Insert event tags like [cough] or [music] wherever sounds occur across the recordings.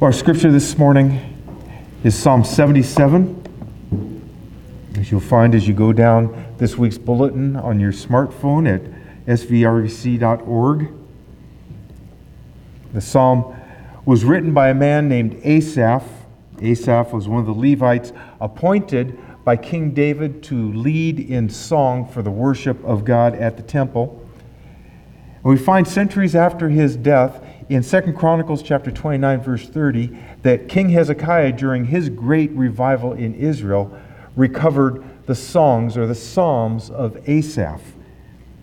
Our scripture this morning is Psalm 77. As you'll find as you go down this week's bulletin on your smartphone at svrc.org. The psalm was written by a man named Asaph. Asaph was one of the Levites appointed by King David to lead in song for the worship of God at the temple. And we find centuries after his death in 2 Chronicles chapter 29 verse 30 that King Hezekiah during his great revival in Israel recovered the songs or the psalms of Asaph.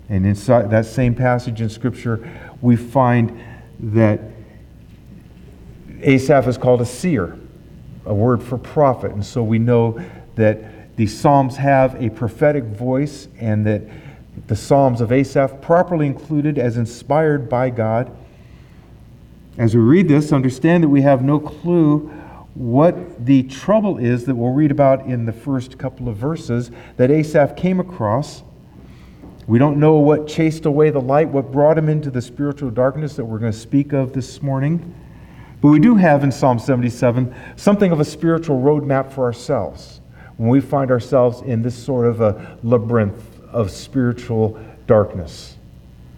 And inside that same passage in scripture we find that Asaph is called a seer, a word for prophet. And so we know that the psalms have a prophetic voice and that the psalms of Asaph properly included as inspired by God as we read this, understand that we have no clue what the trouble is that we'll read about in the first couple of verses that Asaph came across. We don't know what chased away the light, what brought him into the spiritual darkness that we're going to speak of this morning. But we do have in Psalm 77 something of a spiritual roadmap for ourselves when we find ourselves in this sort of a labyrinth of spiritual darkness.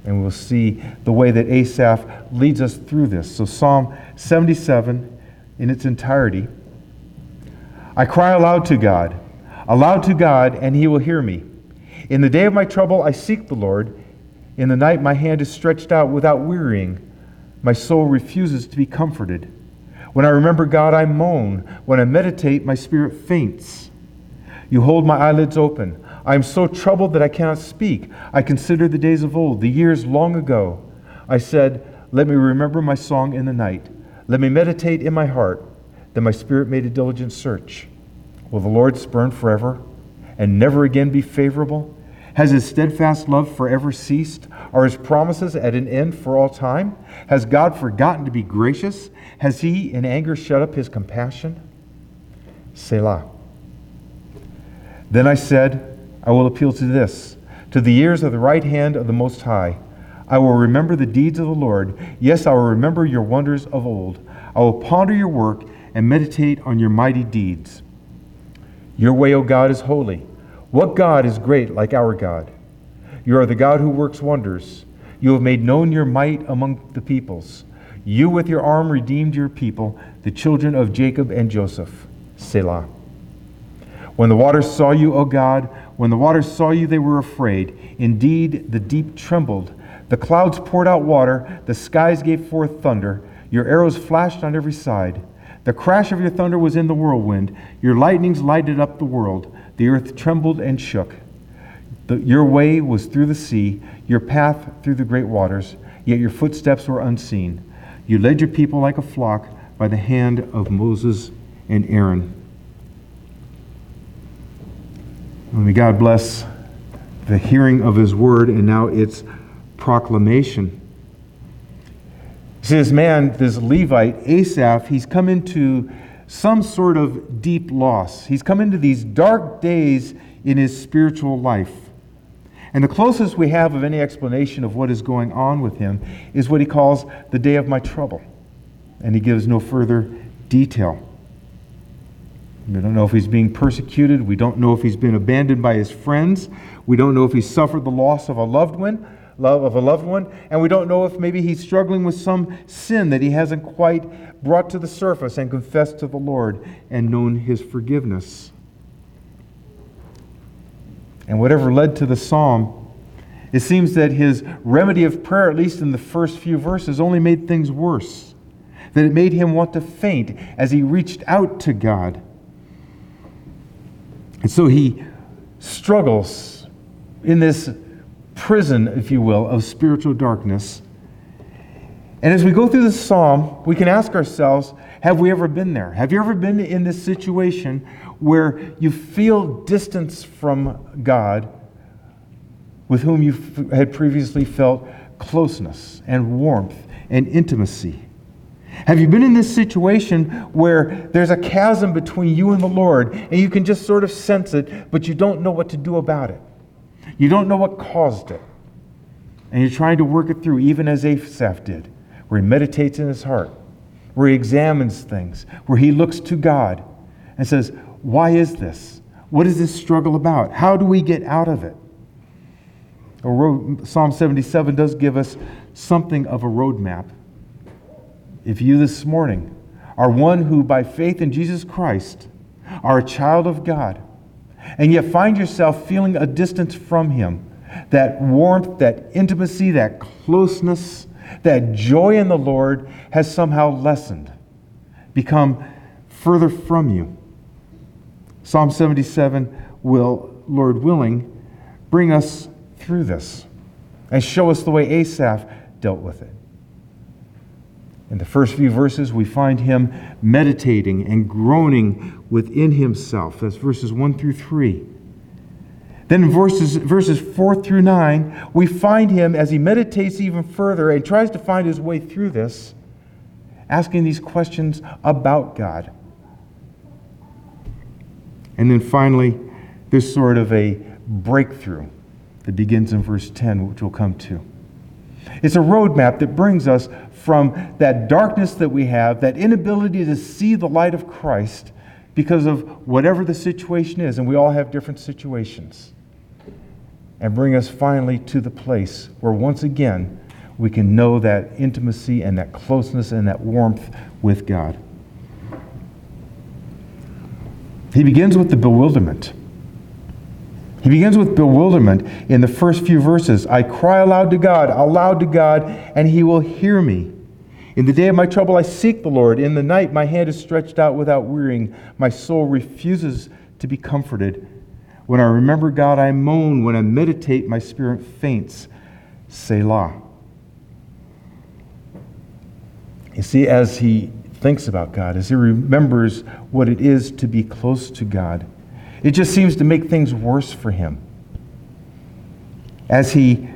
And we'll see the way that Asaph leads us through this. So, Psalm 77 in its entirety. I cry aloud to God, aloud to God, and he will hear me. In the day of my trouble, I seek the Lord. In the night, my hand is stretched out without wearying. My soul refuses to be comforted. When I remember God, I moan. When I meditate, my spirit faints. You hold my eyelids open. I am so troubled that I cannot speak. I consider the days of old, the years long ago. I said, Let me remember my song in the night. Let me meditate in my heart. Then my spirit made a diligent search. Will the Lord spurn forever and never again be favorable? Has his steadfast love forever ceased? Are his promises at an end for all time? Has God forgotten to be gracious? Has he in anger shut up his compassion? Selah. Then I said, I will appeal to this, to the ears of the right hand of the Most High. I will remember the deeds of the Lord. Yes, I will remember your wonders of old. I will ponder your work and meditate on your mighty deeds. Your way, O God, is holy. What God is great like our God? You are the God who works wonders. You have made known your might among the peoples. You with your arm redeemed your people, the children of Jacob and Joseph. Selah. When the waters saw you, O God, when the waters saw you, they were afraid. Indeed, the deep trembled. The clouds poured out water, the skies gave forth thunder. Your arrows flashed on every side. The crash of your thunder was in the whirlwind. Your lightnings lighted up the world. The earth trembled and shook. The, your way was through the sea, your path through the great waters, yet your footsteps were unseen. You led your people like a flock by the hand of Moses and Aaron. May God bless the hearing of his word and now its proclamation. See, this man, this Levite, Asaph, he's come into some sort of deep loss. He's come into these dark days in his spiritual life. And the closest we have of any explanation of what is going on with him is what he calls the day of my trouble. And he gives no further detail. We don't know if he's being persecuted. We don't know if he's been abandoned by his friends. We don't know if he's suffered the loss of a loved one, love of a loved one, and we don't know if maybe he's struggling with some sin that he hasn't quite brought to the surface and confessed to the Lord and known his forgiveness. And whatever led to the psalm, it seems that his remedy of prayer, at least in the first few verses, only made things worse. That it made him want to faint as he reached out to God. And so he struggles in this prison, if you will, of spiritual darkness. And as we go through this psalm, we can ask ourselves have we ever been there? Have you ever been in this situation where you feel distance from God with whom you had previously felt closeness and warmth and intimacy? Have you been in this situation where there's a chasm between you and the Lord and you can just sort of sense it, but you don't know what to do about it? You don't know what caused it. And you're trying to work it through, even as Asaph did, where he meditates in his heart. where he examines things, where he looks to God and says, Why is this? What is this struggle about? How do we get out of it? Psalm 77 does give us something of a roadmap. If you this morning are one who, by faith in Jesus Christ, are a child of God, and yet find yourself feeling a distance from Him, that warmth, that intimacy, that closeness, that joy in the Lord has somehow lessened, become further from you. Psalm 77 will, Lord willing, bring us through this and show us the way Asaph dealt with it. In the first few verses, we find him meditating and groaning within himself. That's verses 1 through 3. Then verses, verses 4 through 9, we find him as he meditates even further and tries to find his way through this, asking these questions about God. And then finally, there's sort of a breakthrough that begins in verse 10, which we'll come to. It's a roadmap that brings us from that darkness that we have, that inability to see the light of Christ because of whatever the situation is, and we all have different situations, and bring us finally to the place where once again we can know that intimacy and that closeness and that warmth with God. He begins with the bewilderment. He begins with bewilderment in the first few verses. I cry aloud to God, aloud to God, and he will hear me. In the day of my trouble, I seek the Lord. In the night, my hand is stretched out without wearying. My soul refuses to be comforted. When I remember God, I moan. When I meditate, my spirit faints. Selah. You see, as he thinks about God, as he remembers what it is to be close to God, it just seems to make things worse for him. As he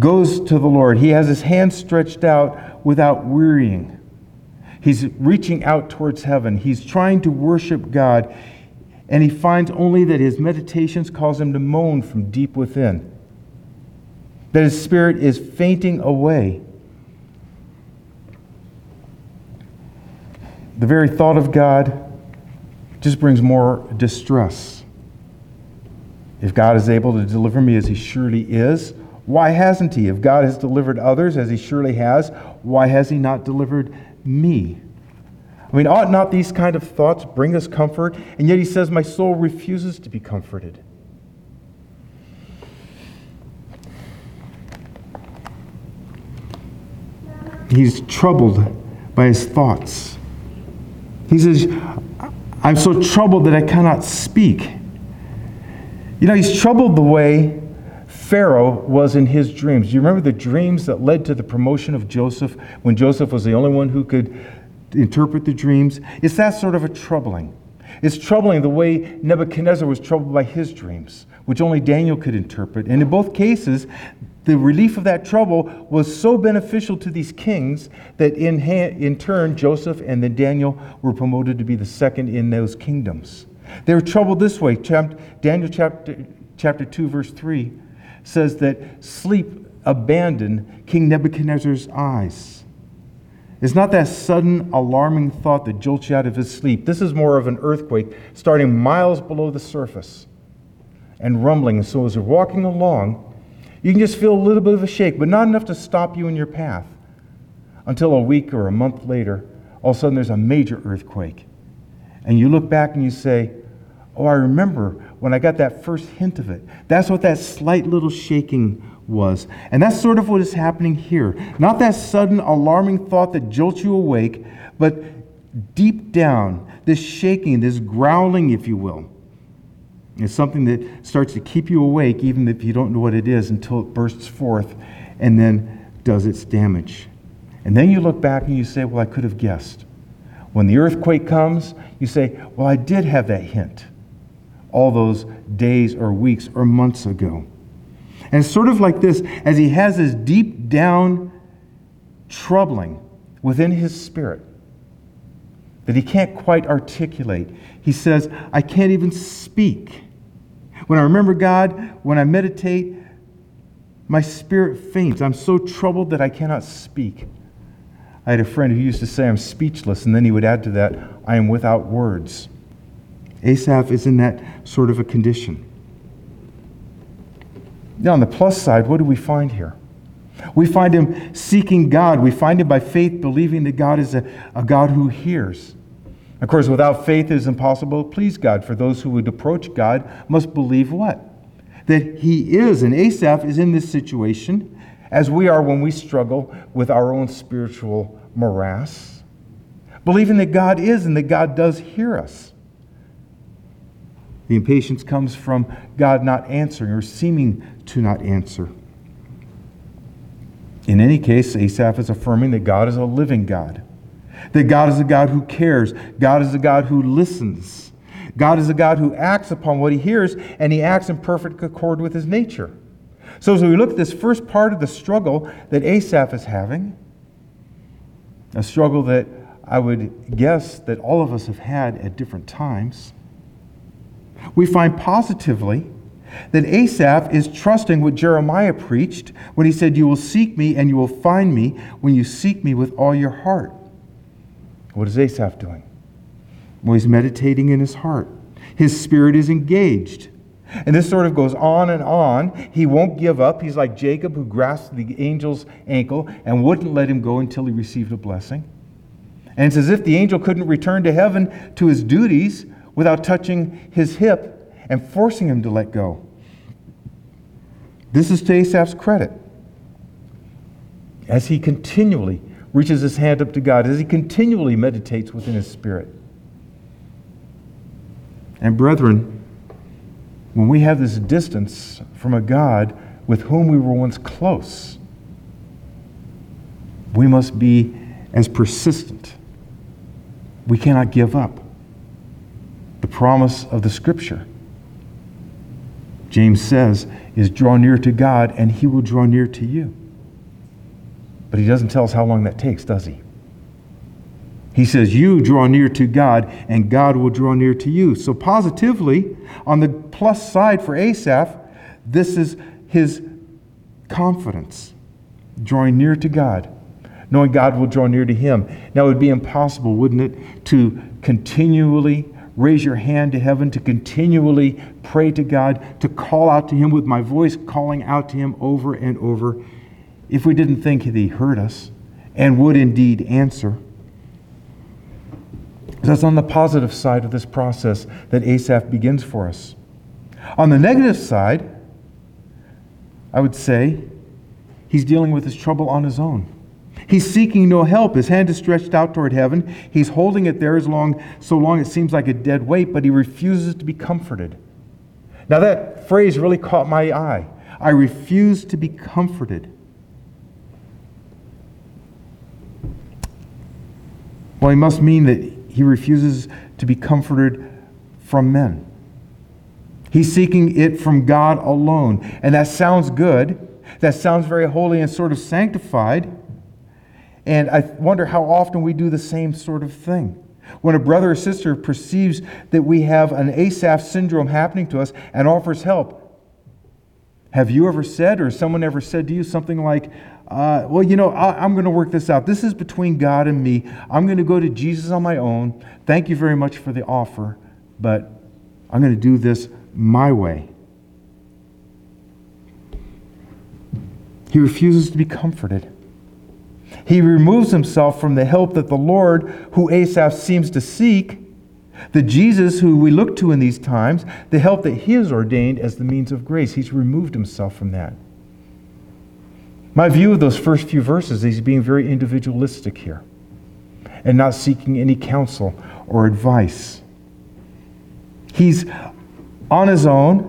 goes to the Lord, he has his hand stretched out without wearying. He's reaching out towards heaven. He's trying to worship God, and he finds only that his meditations cause him to moan from deep within, that his spirit is fainting away. The very thought of God just brings more distress. If God is able to deliver me as he surely is, why hasn't he? If God has delivered others as he surely has, why has he not delivered me? I mean, ought not these kind of thoughts bring us comfort? And yet he says, My soul refuses to be comforted. He's troubled by his thoughts. He says, I'm so troubled that I cannot speak. You know, he's troubled the way Pharaoh was in his dreams. Do you remember the dreams that led to the promotion of Joseph when Joseph was the only one who could interpret the dreams? It's that sort of a troubling. It's troubling the way Nebuchadnezzar was troubled by his dreams, which only Daniel could interpret. And in both cases, the relief of that trouble was so beneficial to these kings that in, ha- in turn, Joseph and then Daniel were promoted to be the second in those kingdoms. They were troubled this way. Daniel chapter, chapter 2, verse 3 says that sleep abandoned King Nebuchadnezzar's eyes. It's not that sudden, alarming thought that jolts you out of his sleep. This is more of an earthquake starting miles below the surface and rumbling. So as you're walking along, you can just feel a little bit of a shake, but not enough to stop you in your path. Until a week or a month later, all of a sudden there's a major earthquake. And you look back and you say, Oh, I remember when I got that first hint of it. That's what that slight little shaking was. And that's sort of what is happening here. Not that sudden alarming thought that jolts you awake, but deep down, this shaking, this growling, if you will, is something that starts to keep you awake even if you don't know what it is until it bursts forth and then does its damage. And then you look back and you say, Well, I could have guessed. When the earthquake comes, you say, Well, I did have that hint all those days or weeks or months ago. And sort of like this, as he has this deep down troubling within his spirit that he can't quite articulate, he says, I can't even speak. When I remember God, when I meditate, my spirit faints. I'm so troubled that I cannot speak. I had a friend who used to say, I'm speechless, and then he would add to that, I am without words. Asaph is in that sort of a condition. Now, on the plus side, what do we find here? We find him seeking God. We find him by faith believing that God is a, a God who hears. Of course, without faith it is impossible to please God, for those who would approach God must believe what? That he is. And Asaph is in this situation as we are when we struggle with our own spiritual morass, believing that God is and that God does hear us. The impatience comes from God not answering or seeming to not answer. In any case, Asaph is affirming that God is a living God, that God is a God who cares, God is a God who listens. God is a God who acts upon what he hears, and he acts in perfect accord with his nature. So, as we look at this first part of the struggle that Asaph is having, a struggle that I would guess that all of us have had at different times, we find positively that Asaph is trusting what Jeremiah preached when he said, You will seek me and you will find me when you seek me with all your heart. What is Asaph doing? Well, he's meditating in his heart. His spirit is engaged. And this sort of goes on and on. He won't give up. He's like Jacob who grasped the angel's ankle and wouldn't let him go until he received a blessing. And it's as if the angel couldn't return to heaven to his duties without touching his hip and forcing him to let go. This is to Asaph's credit. As he continually reaches his hand up to God, as he continually meditates within his spirit. And brethren, when we have this distance from a God with whom we were once close, we must be as persistent. We cannot give up the promise of the Scripture James says, is draw near to God and he will draw near to you. But he doesn't tell us how long that takes, does he? He says, You draw near to God, and God will draw near to you. So, positively, on the plus side for Asaph, this is his confidence, drawing near to God, knowing God will draw near to him. Now, it would be impossible, wouldn't it, to continually raise your hand to heaven, to continually pray to God, to call out to Him with my voice, calling out to Him over and over, if we didn't think that He heard us and would indeed answer. That's on the positive side of this process that Asaph begins for us. On the negative side, I would say he's dealing with his trouble on his own. He's seeking no help. His hand is stretched out toward heaven. He's holding it there as long, so long it seems like a dead weight, but he refuses to be comforted. Now, that phrase really caught my eye. I refuse to be comforted. Well, he must mean that he refuses to be comforted from men. He's seeking it from God alone. And that sounds good. That sounds very holy and sort of sanctified. And I wonder how often we do the same sort of thing. When a brother or sister perceives that we have an Asaph syndrome happening to us and offers help, have you ever said, or someone ever said to you something like, uh, Well, you know, I, am going to work this out. This is between God and me. I'm going to go to Jesus on my own. Thank you very much for the offer, but I'm going to do this my way. He refuses to be comforted. He removes himself from the help that the Lord, who Asaph seems to seek, the Jesus who we look to in these times, the help that he has ordained as the means of grace. He's removed himself from that. My view of those first few verses is he's being very individualistic here and not seeking any counsel or advice. He's on his own,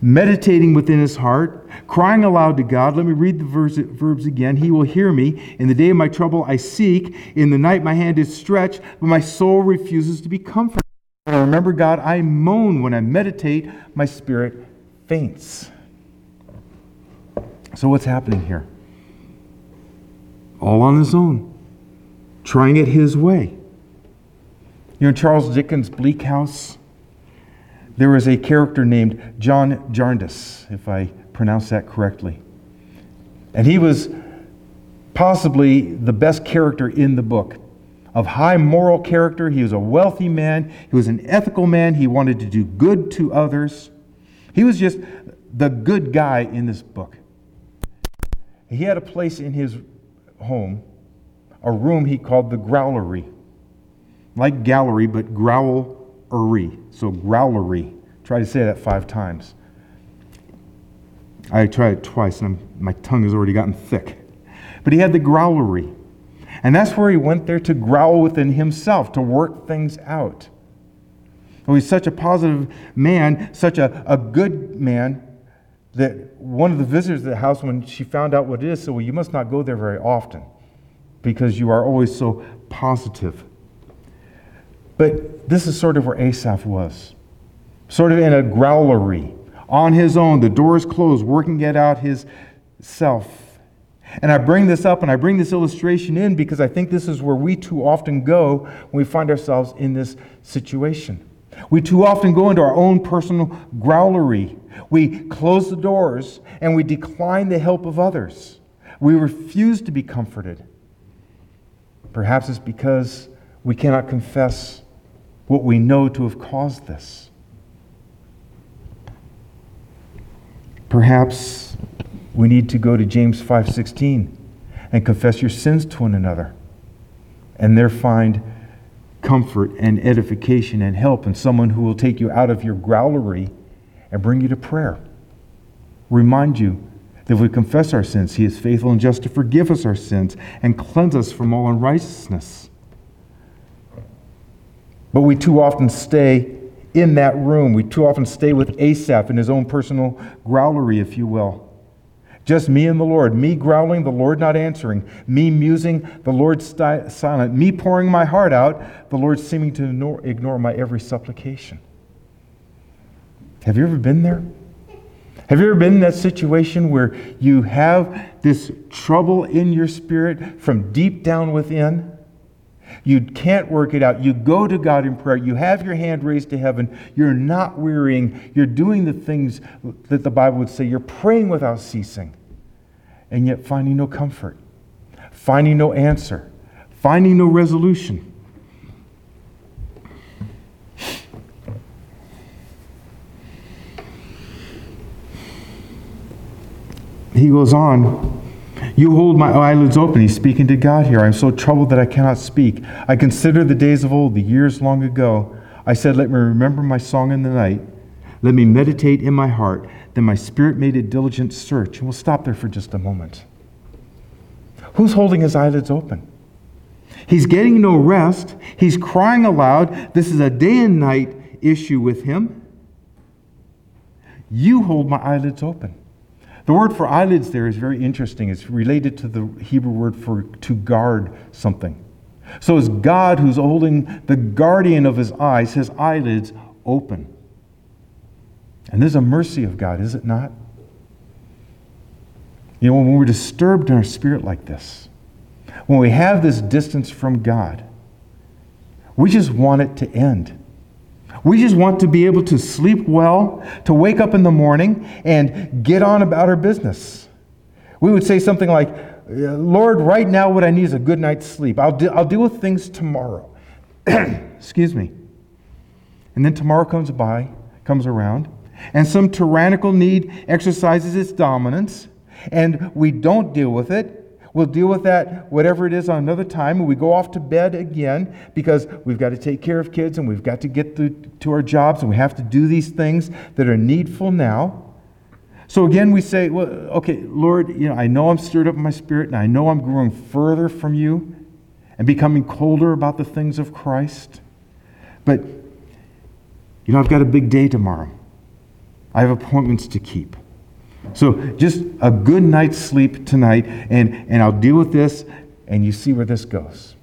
meditating within his heart, crying aloud to God. Let me read the verse, verbs again. He will hear me. In the day of my trouble, I seek. In the night, my hand is stretched, but my soul refuses to be comforted. I remember, God, I moan when I meditate, my spirit faints. So, what's happening here? All on his own, trying it his way. You know, Charles Dickens' Bleak House, there was a character named John Jarndyce, if I pronounce that correctly. And he was possibly the best character in the book. Of high moral character, he was a wealthy man, he was an ethical man, he wanted to do good to others. He was just the good guy in this book. He had a place in his home, a room he called the growlery. Like gallery, but growlery. So growlery. Try to say that five times. I tried it twice, and I'm, my tongue has already gotten thick. But he had the growlery. And that's where he went there to growl within himself, to work things out. Oh, he's such a positive man, such a, a good man, that one of the visitors at the house, when she found out what it is, said, Well, you must not go there very often because you are always so positive. But this is sort of where Asaph was, sort of in a growlery, on his own, the doors closed, working it out his self. And I bring this up and I bring this illustration in because I think this is where we too often go when we find ourselves in this situation. We too often go into our own personal growlery. We close the doors and we decline the help of others. We refuse to be comforted. Perhaps it's because we cannot confess what we know to have caused this. Perhaps we need to go to James 5:16 and confess your sins to one another and there find comfort and edification and help in someone who will take you out of your growlery and bring you to prayer. Remind you that if we confess our sins, He is faithful and just to forgive us our sins and cleanse us from all unrighteousness. But we too often stay in that room. We too often stay with Asaph in his own personal growlery, if you will. Just me and the Lord, me growling, the Lord not answering, me musing, the Lord sti- silent, me pouring my heart out, the Lord seeming to ignore, ignore my every supplication. Have you ever been there? Have you ever been in that situation where you have this trouble in your spirit from deep down within? You can't work it out. You go to God in prayer. You have your hand raised to heaven. You're not wearying. You're doing the things that the Bible would say. You're praying without ceasing and yet finding no comfort, finding no answer, finding no resolution. He goes on, You hold my eyelids open. He's speaking to God here. I'm so troubled that I cannot speak. I consider the days of old, the years long ago. I said, Let me remember my song in the night. Let me meditate in my heart. Then my spirit made a diligent search. And we'll stop there for just a moment. Who's holding his eyelids open? He's getting no rest. He's crying aloud. This is a day and night issue with him. You hold my eyelids open. The word for eyelids there is very interesting. It's related to the Hebrew word for to guard something. So it's God who's holding the guardian of his eyes, his eyelids open. And there's a mercy of God, is it not? You know, when we're disturbed in our spirit like this, when we have this distance from God, we just want it to end. We just want to be able to sleep well, to wake up in the morning and get on about our business. We would say something like, Lord, right now what I need is a good night's sleep. I'll, de- I'll deal with things tomorrow. [clears throat] Excuse me. And then tomorrow comes by, comes around, and some tyrannical need exercises its dominance, and we don't deal with it. We'll deal with that, whatever it is, on another time, and we go off to bed again because we've got to take care of kids and we've got to get to, to our jobs and we have to do these things that are needful now. So again, we say, well, okay, Lord, you know, I know I'm stirred up in my spirit and I know I'm growing further from you and becoming colder about the things of Christ. But, you know, I've got a big day tomorrow. I have appointments to keep. So just a good night's sleep tonight, and, and I'll deal with this, and you see where this goes.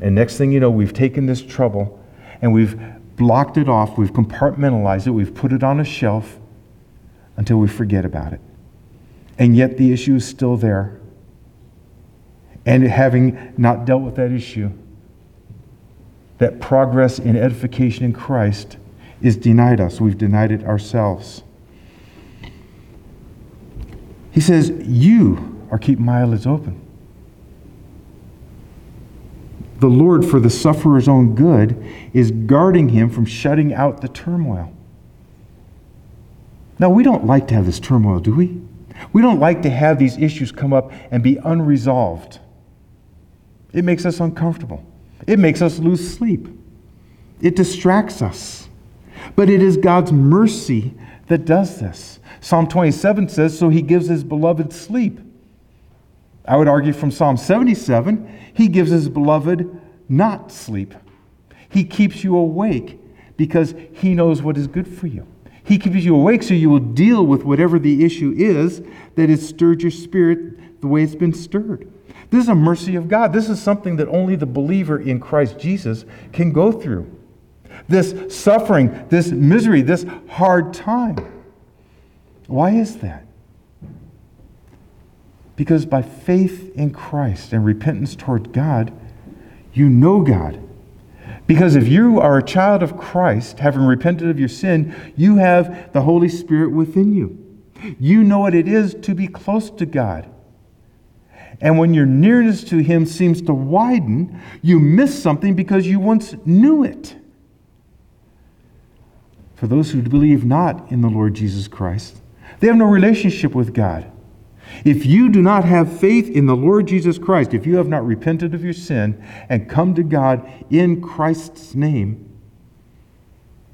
And next thing you know, we've taken this trouble and we've blocked it off, we've compartmentalized it, we've put it on a shelf until we forget about it. And yet the issue is still there. And having not dealt with that issue, that progress in edification in Christ is denied us. We've denied it ourselves. He says, You are keeping my eyelids open. The Lord, for the sufferer's own good, is guarding him from shutting out the turmoil. Now, we don't like to have this turmoil, do we? We don't like to have these issues come up and be unresolved. It makes us uncomfortable. It makes us lose sleep. It distracts us. But it is God's mercy that does this. Psalm 27 says, So he gives his beloved sleep. I would argue from Psalm 77, he gives his beloved not sleep. He keeps you awake because he knows what is good for you. He keeps you awake so you will deal with whatever the issue is that has stirred your spirit the way it's been stirred. This is a mercy of God. This is something that only the believer in Christ Jesus can go through. This suffering, this misery, this hard time. Why is that? Because by faith in Christ and repentance toward God, you know God. Because if you are a child of Christ, having repented of your sin, you have the Holy Spirit within you. You know what it is to be close to God. And when your nearness to Him seems to widen, you miss something because you once knew it. For those who believe not in the Lord Jesus Christ, they have no relationship with God. If you do not have faith in the Lord Jesus Christ, if you have not repented of your sin and come to God in Christ's name,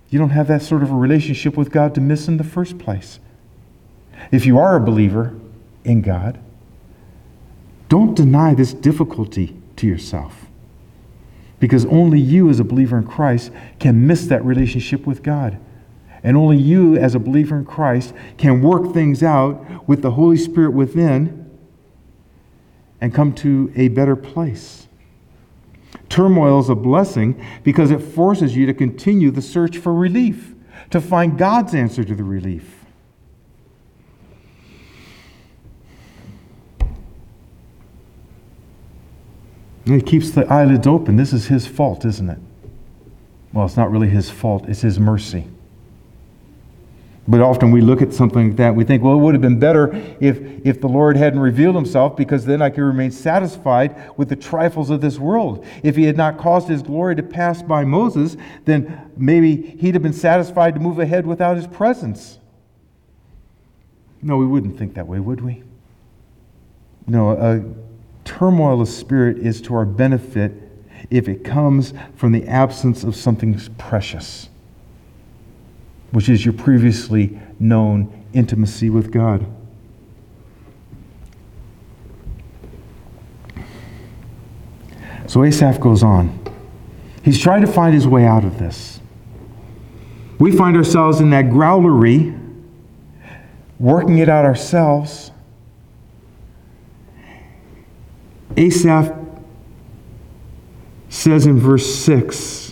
you don't have that sort of a relationship with God to miss in the first place. If you are a believer in God, don't deny this difficulty to yourself. Because only you, as a believer in Christ, can miss that relationship with God. And only you, as a believer in Christ, can work things out with the Holy Spirit within and come to a better place. Turmoil is a blessing because it forces you to continue the search for relief, to find God's answer to the relief. He keeps the eyelids open. This is his fault, isn't it? Well, it's not really his fault, it's his mercy. But often we look at something like that, we think, well, it would have been better if, if the Lord hadn't revealed himself because then I could remain satisfied with the trifles of this world. If he had not caused his glory to pass by Moses, then maybe he'd have been satisfied to move ahead without his presence. No, we wouldn't think that way, would we? No, a turmoil of spirit is to our benefit if it comes from the absence of something precious which is your previously known intimacy with God. So Asaph goes on. He's trying to find his way out of this. We find ourselves in that growlery, working it out ourselves. Asaph says in verse 6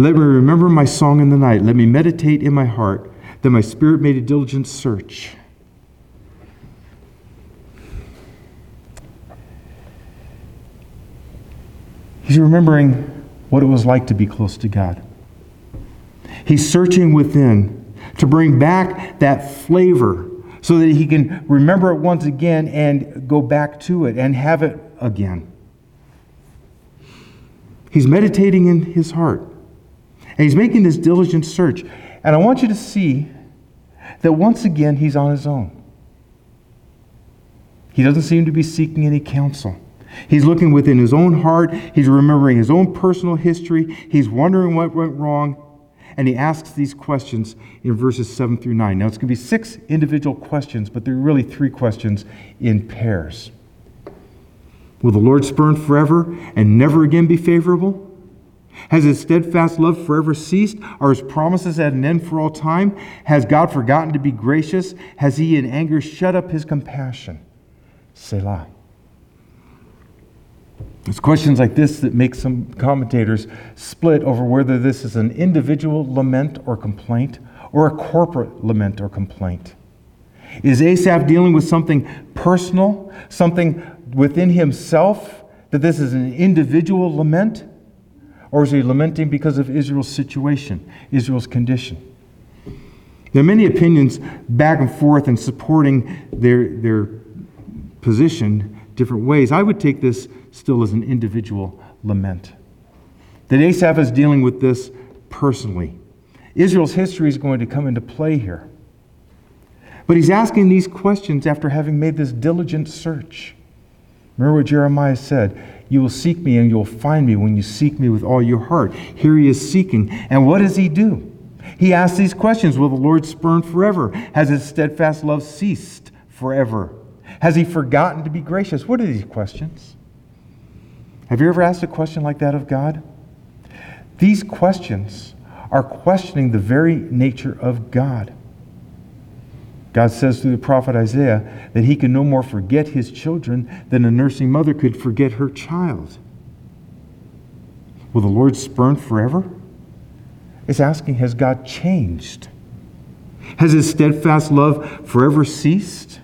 let me remember my song in the night. Let me meditate in my heart, that my spirit made a diligent search. He's remembering what it was like to be close to God. He's searching within to bring back that flavor so that he can remember it once again and go back to it and have it again. He's meditating in his heart. And he's making this diligent search. And I want you to see that once again, he's on his own. He doesn't seem to be seeking any counsel. He's looking within his own heart. He's remembering his own personal history. He's wondering what went wrong. And he asks these questions in verses 7 through 9. Now, it's going to be six individual questions, but they're really three questions in pairs. Will the Lord spurn forever and never again be favorable? Has his steadfast love forever ceased? Are his promises at an end for all time? Has God forgotten to be gracious? Has he in anger shut up his compassion? Selah. It's questions like this that make some commentators split over whether this is an individual lament or complaint or a corporate lament or complaint. Is Asaph dealing with something personal, something within himself, that this is an individual lament? Or is he lamenting because of Israel's situation, Israel's condition? There are many opinions back and forth in supporting their, their position different ways. I would take this still as an individual lament. That Asaph is dealing with this personally. Israel's history is going to come into play here. But he's asking these questions after having made this diligent search. Remember what Jeremiah said You will seek me and you'll find me when you seek me with all your heart. Here he is seeking. And what does he do? He asks these questions Will the Lord spurn forever? Has his steadfast love ceased forever? Has he forgotten to be gracious? What are these questions? Have you ever asked a question like that of God? These questions are questioning the very nature of God. God says through the prophet Isaiah that he can no more forget his children than a nursing mother could forget her child. Will the Lord spurn forever? It's asking, has God changed? Has his steadfast love forever ceased?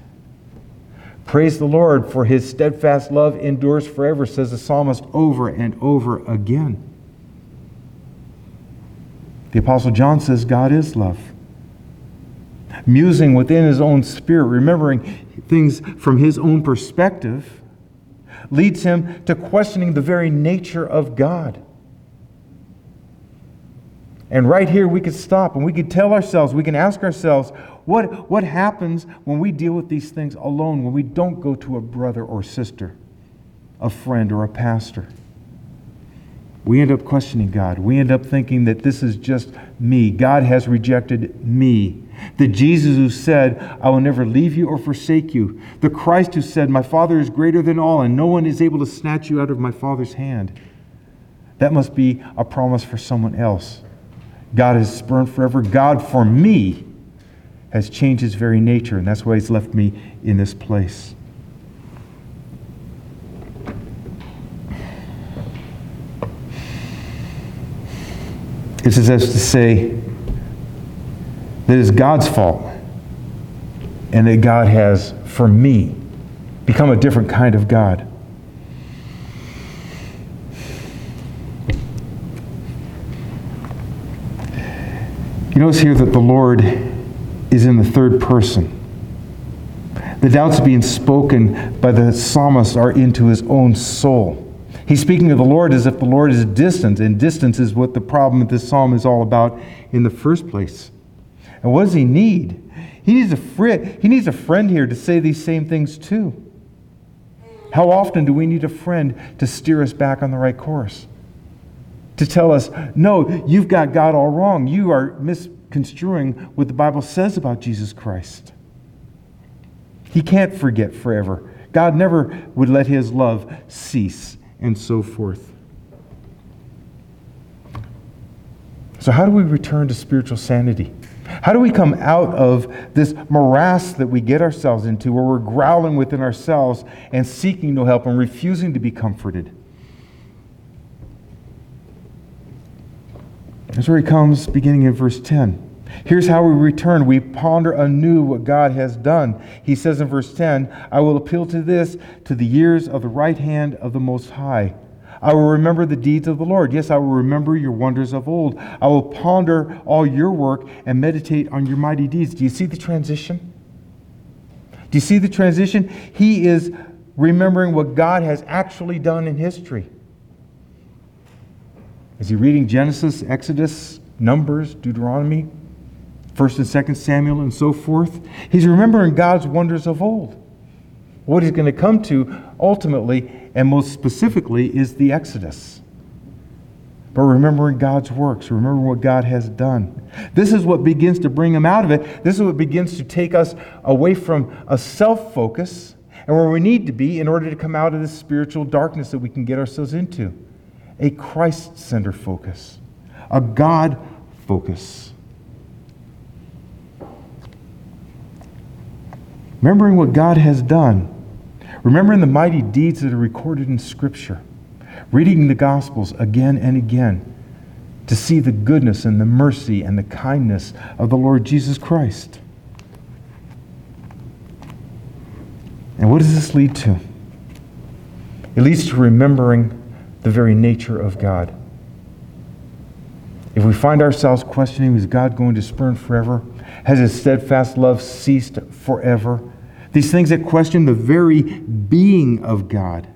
Praise the Lord, for his steadfast love endures forever, says the psalmist over and over again. The Apostle John says God is love. Musing within his own spirit, remembering things from his own perspective, leads him to questioning the very nature of God. And right here, we could stop and we could tell ourselves, we can ask ourselves, what, what happens when we deal with these things alone, when we don't go to a brother or sister, a friend or a pastor? We end up questioning God. We end up thinking that this is just me. God has rejected me. The Jesus who said, I will never leave you or forsake you. The Christ who said, My Father is greater than all, and no one is able to snatch you out of my Father's hand. That must be a promise for someone else. God has spurned forever. God, for me, has changed his very nature, and that's why he's left me in this place. This is as to say that it's God's fault, and that God has, for me, become a different kind of God. You notice here that the Lord is in the third person. The doubts being spoken by the psalmist are into his own soul. He's speaking of the Lord as if the Lord is distant, and distance is what the problem of this psalm is all about in the first place. And what does he need? He needs a friend, he needs a friend here to say these same things too. How often do we need a friend to steer us back on the right course? to tell us, no, you've got God all wrong. You are misconstruing what the Bible says about Jesus Christ. He can't forget forever. God never would let his love cease, and so forth. So, how do we return to spiritual sanity? How do we come out of this morass that we get ourselves into where we're growling within ourselves and seeking no help and refusing to be comforted? That's where he comes beginning in verse 10. Here's how we return. We ponder anew what God has done. He says in verse 10, I will appeal to this, to the years of the right hand of the Most High. I will remember the deeds of the Lord. Yes, I will remember your wonders of old. I will ponder all your work and meditate on your mighty deeds. Do you see the transition? Do you see the transition? He is remembering what God has actually done in history. Is he reading Genesis, Exodus, Numbers, Deuteronomy, 1st and 2nd Samuel, and so forth? He's remembering God's wonders of old. What he's going to come to ultimately, and most specifically, is the Exodus. But remembering God's works, remembering what God has done. This is what begins to bring him out of it. This is what begins to take us away from a self focus and where we need to be in order to come out of this spiritual darkness that we can get ourselves into a Christ centered focus, a God focus. Remembering what God has done, remembering the mighty deeds that are recorded in Scripture, reading the Gospels again and again to see the goodness and the mercy and the kindness of the Lord Jesus Christ. And what does this lead to? It leads to remembering the very nature of God. If we find ourselves questioning, is God going to spurn forever? Has his steadfast love ceased forever? These things that question the very being of God.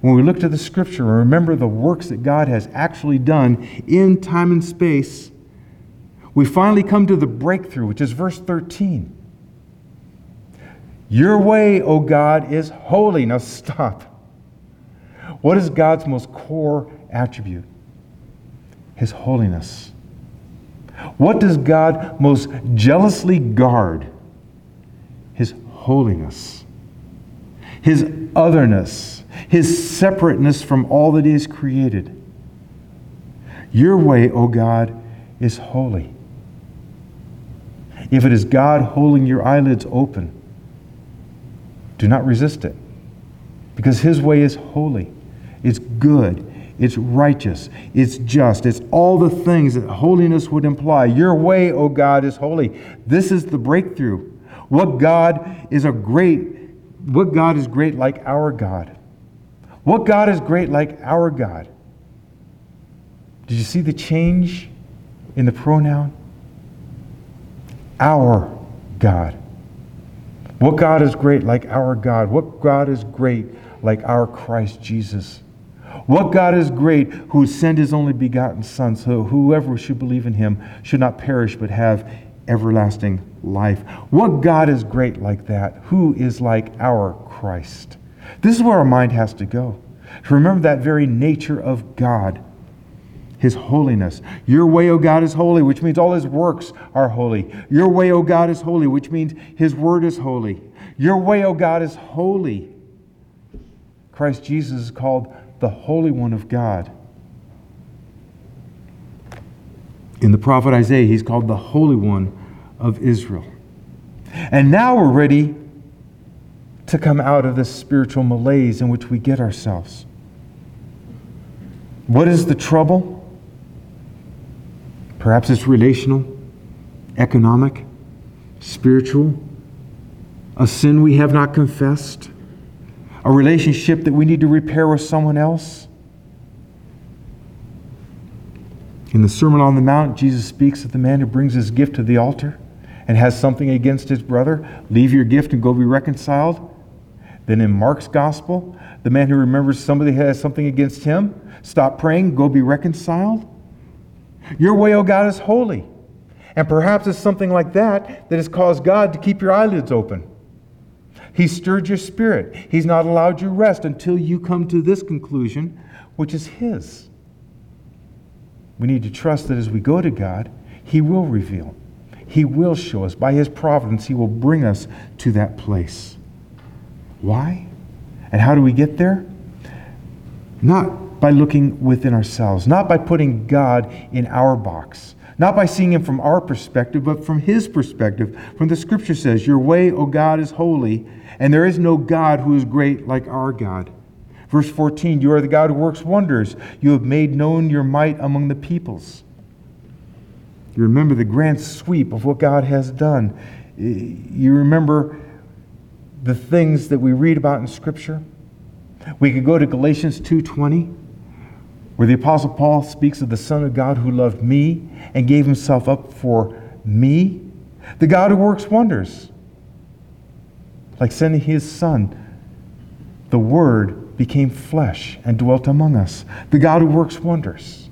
when we look to the scripture and remember the works that God has actually done in time and space, we finally come to the breakthrough, which is verse 13. Your way, O God, is holy. Now stop. What is God's most core attribute? His holiness. What does God most jealously guard? Holiness, His otherness, His separateness from all that is created. Your way, O God, is holy. If it is God holding your eyelids open, do not resist it, because His way is holy, it's good, it's righteous, it's just, it's all the things that holiness would imply. Your way, O God, is holy. This is the breakthrough. What God is a great, what God is great like our God? What God is great like our God? Did you see the change in the pronoun? Our God. What God is great like our God? What God is great like our Christ Jesus? What God is great who sent his only begotten Son, so whoever should believe in him should not perish but have everlasting life? What God is great like that? Who is like our Christ? This is where our mind has to go. To remember that very nature of God his holiness. Your way, O God, is holy, which means all his works are holy. Your way, O God, is holy, which means his word is holy. Your way, O God, is holy. Christ Jesus is called the Holy One of God. In the prophet Isaiah, he's called the Holy One of Israel. And now we're ready to come out of this spiritual malaise in which we get ourselves. What is the trouble? Perhaps it's relational, economic, spiritual, a sin we have not confessed, a relationship that we need to repair with someone else. In the Sermon on the Mount, Jesus speaks of the man who brings his gift to the altar and has something against his brother. Leave your gift and go be reconciled. Then in Mark's gospel, the man who remembers somebody has something against him, stop praying, go be reconciled. Your way, O oh God, is holy. And perhaps it's something like that that has caused God to keep your eyelids open. He stirred your spirit. He's not allowed you rest until you come to this conclusion, which is His. We need to trust that as we go to God, He will reveal. He will show us. By His providence, He will bring us to that place. Why? And how do we get there? Not by looking within ourselves, not by putting God in our box, not by seeing Him from our perspective, but from His perspective. From the Scripture says, Your way, O God, is holy, and there is no God who is great like our God. Verse 14, You are the God who works wonders. You have made known your might among the peoples. You remember the grand sweep of what God has done. You remember the things that we read about in Scripture. We could go to Galatians 2:20 where the Apostle Paul speaks of the Son of God who loved me and gave himself up for me, the God who works wonders, like sending his Son, the Word became flesh and dwelt among us, the God who works wonders,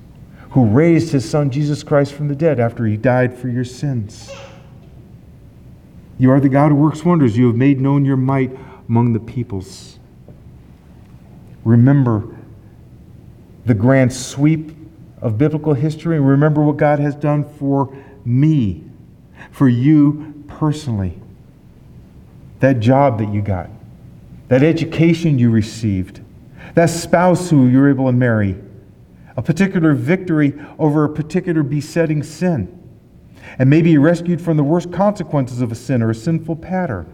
who raised his Son Jesus Christ from the dead after he died for your sins. You are the God who works wonders. You have made known your might among the peoples. Remember the grand sweep of biblical history remember what God has done for me, for you personally. That job that you got, that education you received, that spouse who you were able to marry, a particular victory over a particular besetting sin, and maybe rescued from the worst consequences of a sin or a sinful pattern.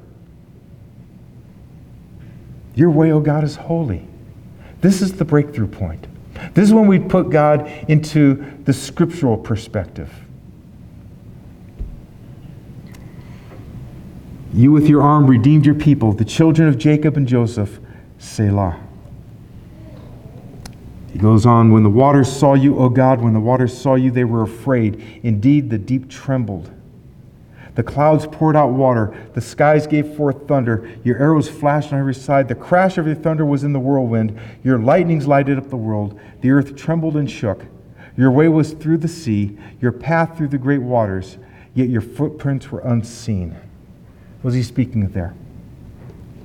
Your way, O oh God, is holy. This is the breakthrough point. This is when we put God into the scriptural perspective. You with your arm redeemed your people, the children of Jacob and Joseph, Selah. He goes on, When the waters saw you, O God, when the waters saw you, they were afraid. Indeed, the deep trembled. The clouds poured out water. The skies gave forth thunder. Your arrows flashed on every side. The crash of your thunder was in the whirlwind. Your lightnings lighted up the world. The earth trembled and shook. Your way was through the sea, your path through the great waters, yet your footprints were unseen. What was he speaking of there?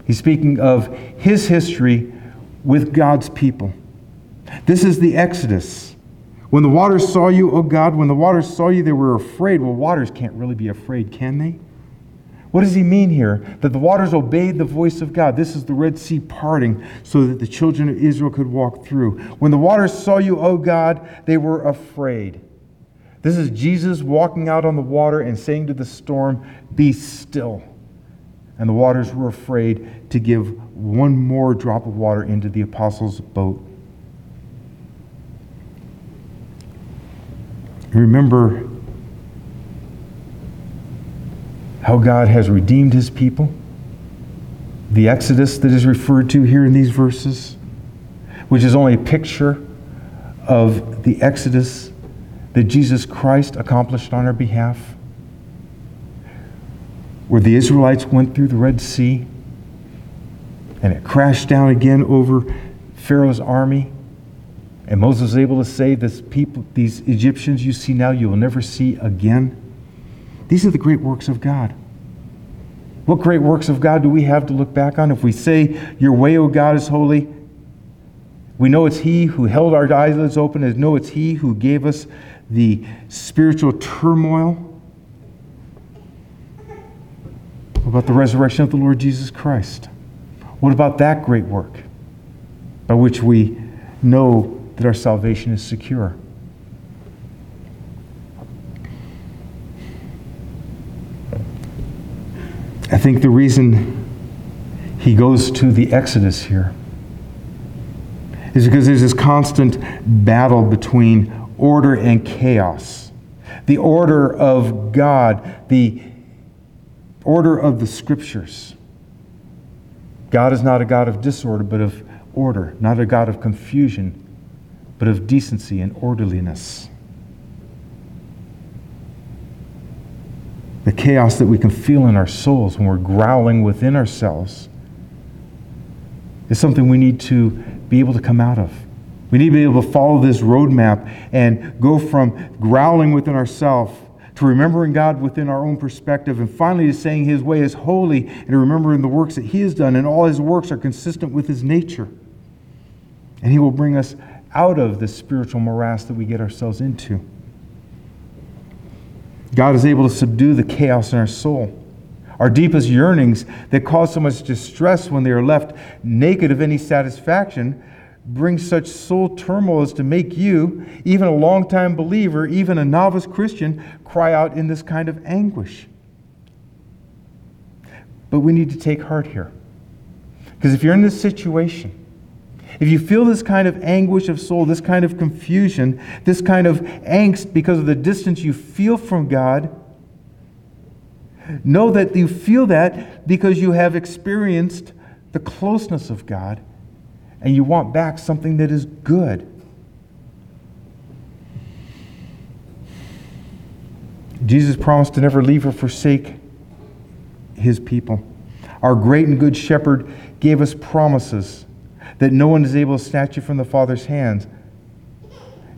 He's speaking of his history with God's people. This is the Exodus. When the waters saw you, O God, when the waters saw you, they were afraid. Well, waters can't really be afraid, can they? What does he mean here? That the waters obeyed the voice of God. This is the Red Sea parting so that the children of Israel could walk through. When the waters saw you, O God, they were afraid. This is Jesus walking out on the water and saying to the storm, Be still. And the waters were afraid to give one more drop of water into the apostles' boat. Remember how God has redeemed his people, the Exodus that is referred to here in these verses, which is only a picture of the Exodus that Jesus Christ accomplished on our behalf, where the Israelites went through the Red Sea and it crashed down again over Pharaoh's army. And Moses was able to say, this people, these Egyptians you see now, you will never see again. These are the great works of God. What great works of God do we have to look back on? If we say, Your way, O God, is holy, we know it's He who held our eyelids open, and know it's He who gave us the spiritual turmoil. What about the resurrection of the Lord Jesus Christ? What about that great work by which we know that our salvation is secure? I think the reason he goes to the Exodus here is because there's this constant battle between order and chaos. The order of God, the order of the scriptures. God is not a God of disorder, but of order, not a God of confusion, but of decency and orderliness. the chaos that we can feel in our souls when we're growling within ourselves is something we need to be able to come out of. We need to be able to follow this roadmap and go from growling within ourselves to remembering God within our own perspective, and finally to saying His way is holy and remembering the works that He has done, and all His works are consistent with His nature. And He will bring us out of the spiritual morass that we get ourselves into. God is able to subdue the chaos in our soul. Our deepest yearnings that cause so much distress when they are left naked of any satisfaction bring such soul turmoil as to make you, even a long-time believer, even a novice Christian, cry out in this kind of anguish. But we need to take heart here. Because if you're in this situation, if you feel this kind of anguish of soul, this kind of confusion, this kind of angst because of the distance you feel from God, know that you feel that because you have experienced the closeness of God and you want back something that is good. Jesus promised to never leave or forsake his people. Our great and good shepherd gave us promises that no one is able to snatch you from the Father's hands.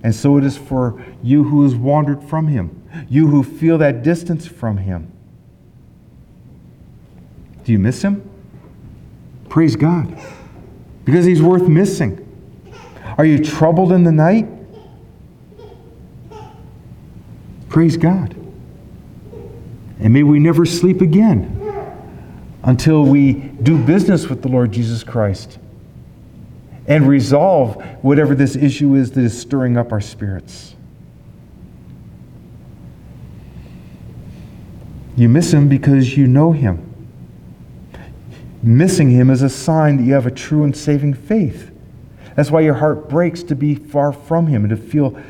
And so it is for you who has wandered from him, you who feel that distance from him. Do you miss him? Praise God. Because he's worth missing. Are you troubled in the night? Praise God. And may we never sleep again until we do business with the Lord Jesus Christ and resolve whatever this issue is that is stirring up our spirits. You miss him because you know him. Missing him is a sign that you have a true and saving faith. That's why your heart breaks to be far from him and to feel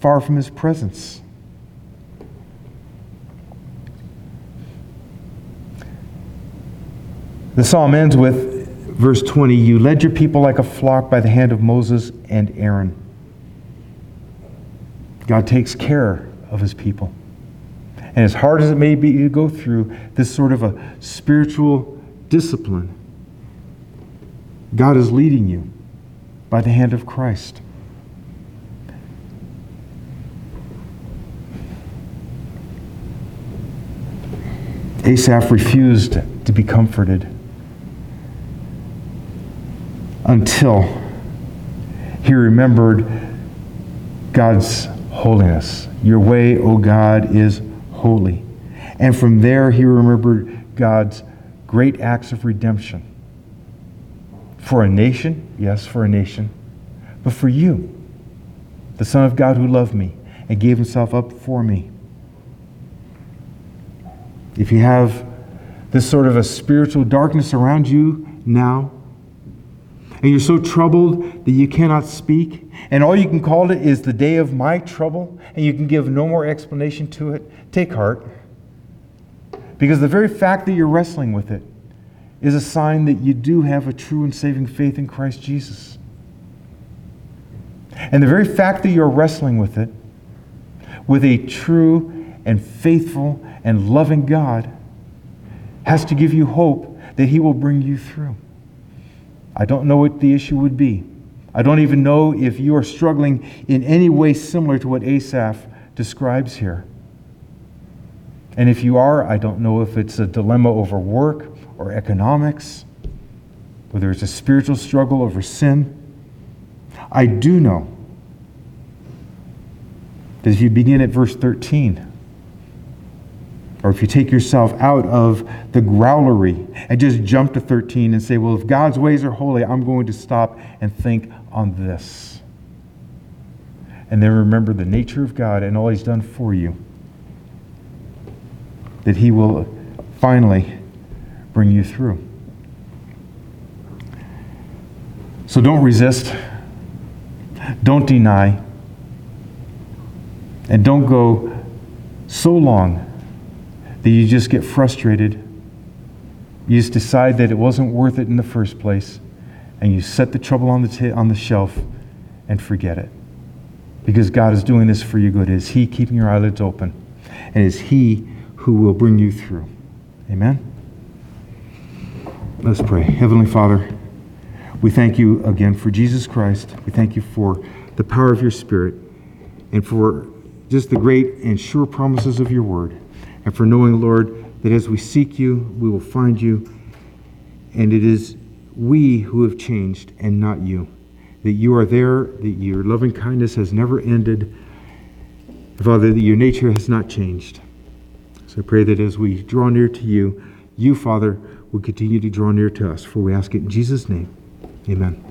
far from his presence. The psalm ends with Verse 20 You led your people like a flock by the hand of Moses and Aaron. God takes care of his people. And as hard as it may be to go through this sort of a spiritual discipline, God is leading you by the hand of Christ. Asaph refused to be comforted until he remembered God's holiness. Your way, O God, is holy. And from there, he remembered God's great acts of redemption. For a nation, yes, for a nation, but for you, the Son of God who loved me and gave himself up for me. If you have this sort of a spiritual darkness around you now, and you're so troubled that you cannot speak, and all you can call it is the day of my trouble, and you can give no more explanation to it, take heart. Because the very fact that you're wrestling with it is a sign that you do have a true and saving faith in Christ Jesus. And the very fact that you're wrestling with it, with a true and faithful and loving God, has to give you hope that He will bring you through. I don't know what the issue would be. I don't even know if you are struggling in any way similar to what Asaph describes here. And if you are, I don't know if it's a dilemma over work or economics, whether it's a spiritual struggle over sin. I do know that if you begin at verse 13, or if you take yourself out of the growlery and just jump to 13 and say, well, if God's ways are holy, I'm going to stop and think on this. And then remember the nature of God and all He's done for you. That He will finally bring you through. So don't resist, don't deny, and don't go so long that you just get frustrated. You just decide that it wasn't worth it in the first place, and you set the trouble on the, t- on the shelf and forget it. Because God is doing this for your good. It is He keeping your eyelids open, and it is He who will bring you through. Amen? Let's pray. Heavenly Father, we thank you again for Jesus Christ. We thank you for the power of your Spirit and for just the great and sure promises of your word and for knowing, Lord, that as we seek you, we will find you. And it is we who have changed and not you. That you are there, that your loving kindness has never ended. Father, that your nature has not changed. So I pray that as we draw near to you, you, Father, will continue to draw near to us. For we ask it in Jesus' name. Amen.